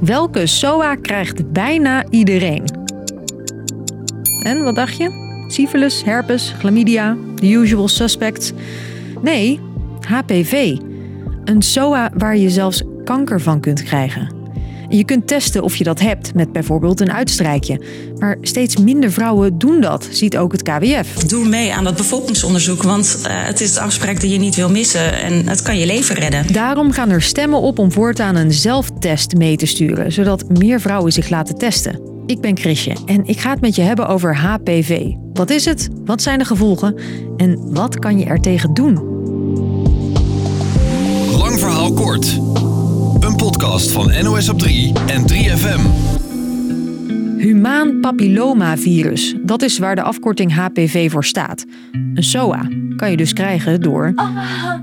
Welke SOA krijgt bijna iedereen? En wat dacht je? Syphilis, herpes, chlamydia, the usual suspects? Nee, HPV. Een SOA waar je zelfs kanker van kunt krijgen. Je kunt testen of je dat hebt met bijvoorbeeld een uitstrijkje. Maar steeds minder vrouwen doen dat, ziet ook het KWF. Doe mee aan dat bevolkingsonderzoek, want uh, het is de afspraak die je niet wil missen en het kan je leven redden. Daarom gaan er stemmen op om voortaan een zelftest mee te sturen, zodat meer vrouwen zich laten testen. Ik ben Chrisje en ik ga het met je hebben over HPV. Wat is het? Wat zijn de gevolgen? En wat kan je er tegen doen? Lang verhaal kort. Een podcast van NOS op 3 en 3FM. Humaan papillomavirus, dat is waar de afkorting HPV voor staat. Een SOA kan je dus krijgen door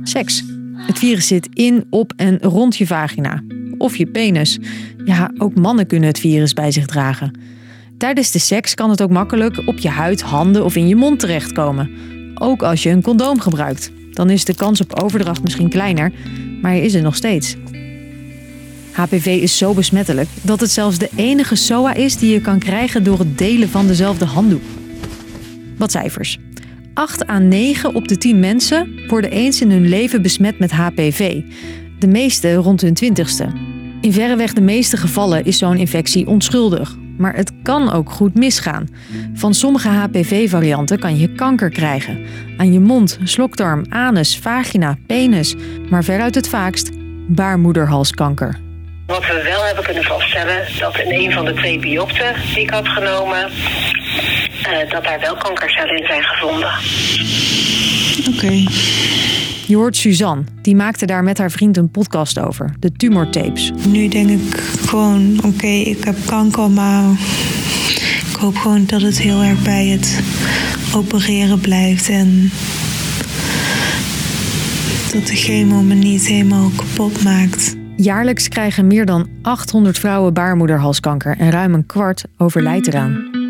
seks. Het virus zit in, op en rond je vagina. Of je penis. Ja, ook mannen kunnen het virus bij zich dragen. Tijdens de seks kan het ook makkelijk op je huid, handen of in je mond terechtkomen. Ook als je een condoom gebruikt. Dan is de kans op overdracht misschien kleiner, maar hij is er nog steeds. HPV is zo besmettelijk dat het zelfs de enige SOA is die je kan krijgen door het delen van dezelfde handdoek. Wat cijfers. 8 à 9 op de 10 mensen worden eens in hun leven besmet met HPV. De meeste rond hun 20ste. In verreweg de meeste gevallen is zo'n infectie onschuldig. Maar het kan ook goed misgaan. Van sommige HPV-varianten kan je kanker krijgen. Aan je mond, slokdarm, anus, vagina, penis. Maar veruit het vaakst baarmoederhalskanker. Wat we wel hebben kunnen vaststellen, dat in een van de twee biopten die ik had genomen, uh, dat daar wel kankercellen in zijn gevonden. Oké. Okay. Je hoort Suzanne, die maakte daar met haar vriend een podcast over, de tumortapes. Nu denk ik gewoon, oké, okay, ik heb kanker, maar ik hoop gewoon dat het heel erg bij het opereren blijft en dat de chemo me niet helemaal kapot maakt. Jaarlijks krijgen meer dan 800 vrouwen baarmoederhalskanker en ruim een kwart overlijdt eraan.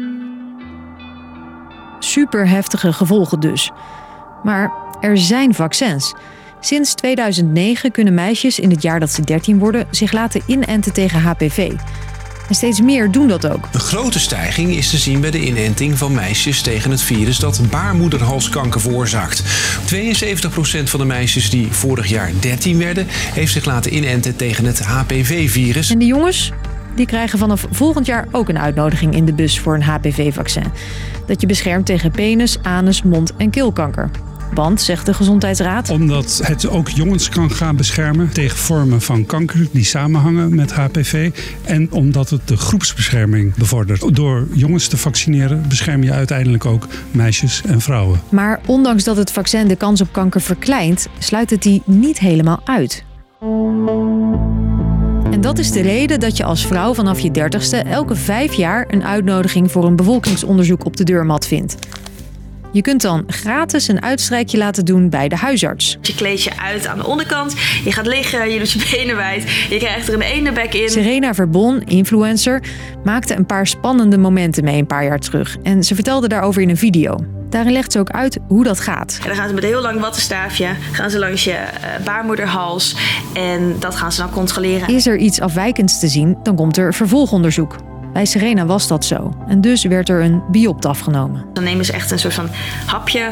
Super heftige gevolgen dus. Maar er zijn vaccins. Sinds 2009 kunnen meisjes in het jaar dat ze 13 worden zich laten inenten tegen HPV. En steeds meer doen dat ook. Een grote stijging is te zien bij de inenting van meisjes tegen het virus dat baarmoederhalskanker veroorzaakt. 72% van de meisjes die vorig jaar 13 werden, heeft zich laten inenten tegen het HPV-virus. En de jongens? Die krijgen vanaf volgend jaar ook een uitnodiging in de bus voor een HPV-vaccin. Dat je beschermt tegen penis, anus, mond- en keelkanker. Want, zegt de Gezondheidsraad. Omdat het ook jongens kan gaan beschermen tegen vormen van kanker die samenhangen met HPV. En omdat het de groepsbescherming bevordert. Door jongens te vaccineren bescherm je uiteindelijk ook meisjes en vrouwen. Maar ondanks dat het vaccin de kans op kanker verkleint, sluit het die niet helemaal uit. En dat is de reden dat je als vrouw vanaf je dertigste elke vijf jaar een uitnodiging voor een bevolkingsonderzoek op de deurmat vindt. Je kunt dan gratis een uitstrijkje laten doen bij de huisarts. Je kleed je uit aan de onderkant, je gaat liggen, je doet je benen wijd, je krijgt er een ene bek in. Serena Verbon, influencer, maakte een paar spannende momenten mee een paar jaar terug. En ze vertelde daarover in een video. Daarin legt ze ook uit hoe dat gaat. En dan gaan ze met een heel lang wattenstaafje gaan ze langs je uh, baarmoederhals en dat gaan ze dan controleren. Is er iets afwijkends te zien, dan komt er vervolgonderzoek. Bij Serena was dat zo. En dus werd er een biopt afgenomen. Dan nemen ze echt een soort van hapje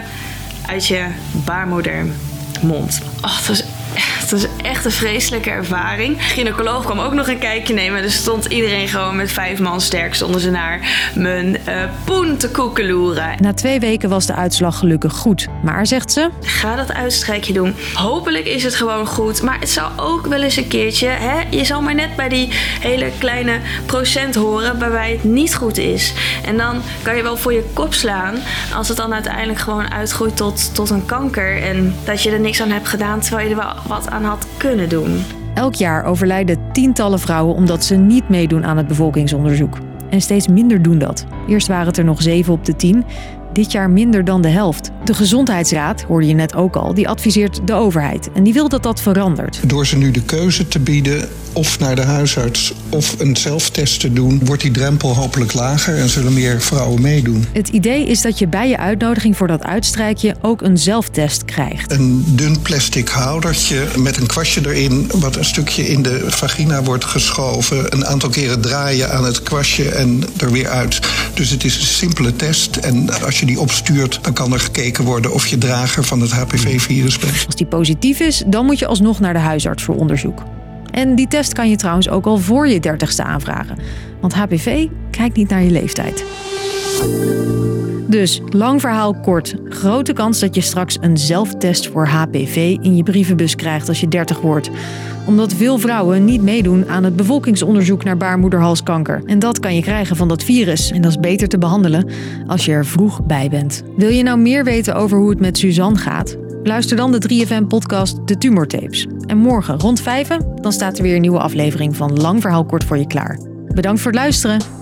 uit je baarmoedermond. Oh, dat is het was echt een vreselijke ervaring. De gynaecoloog kwam ook nog een kijkje nemen. Er dus stond iedereen gewoon met vijf man sterk stonden ze naar mijn uh, poen te koekeloeren. Na twee weken was de uitslag gelukkig goed. Maar, zegt ze... Ga dat uitstrijkje doen. Hopelijk is het gewoon goed. Maar het zou ook wel eens een keertje... Hè, je zal maar net bij die hele kleine procent horen... waarbij het niet goed is. En dan kan je wel voor je kop slaan... als het dan uiteindelijk gewoon uitgroeit tot, tot een kanker... en dat je er niks aan hebt gedaan... terwijl je er wel wat aan had kunnen doen. Elk jaar overlijden tientallen vrouwen omdat ze niet meedoen aan het bevolkingsonderzoek. En steeds minder doen dat. Eerst waren het er nog 7 op de 10. Dit jaar minder dan de helft. De Gezondheidsraad, hoorde je net ook al, die adviseert de overheid. En die wil dat dat verandert. Door ze nu de keuze te bieden of naar de huisarts of een zelftest te doen, wordt die drempel hopelijk lager en zullen meer vrouwen meedoen. Het idee is dat je bij je uitnodiging voor dat uitstrijkje ook een zelftest krijgt. Een dun plastic houdertje met een kwastje erin, wat een stukje in de vagina wordt geschoven. Een aantal keren draaien aan het kwastje en er weer uit. Dus het is een simpele test en als je die opstuurt, dan kan er gekeken worden of je drager van het HPV-virus bent. Als die positief is, dan moet je alsnog naar de huisarts voor onderzoek. En die test kan je trouwens ook al voor je dertigste aanvragen. Want HPV kijkt niet naar je leeftijd. Dus, lang verhaal kort. Grote kans dat je straks een zelftest voor HPV in je brievenbus krijgt als je 30 wordt. Omdat veel vrouwen niet meedoen aan het bevolkingsonderzoek naar baarmoederhalskanker. En dat kan je krijgen van dat virus. En dat is beter te behandelen als je er vroeg bij bent. Wil je nou meer weten over hoe het met Suzanne gaat? Luister dan de 3FM-podcast De Tumortapes. En morgen rond 5 dan staat er weer een nieuwe aflevering van Lang Verhaal Kort voor je klaar. Bedankt voor het luisteren.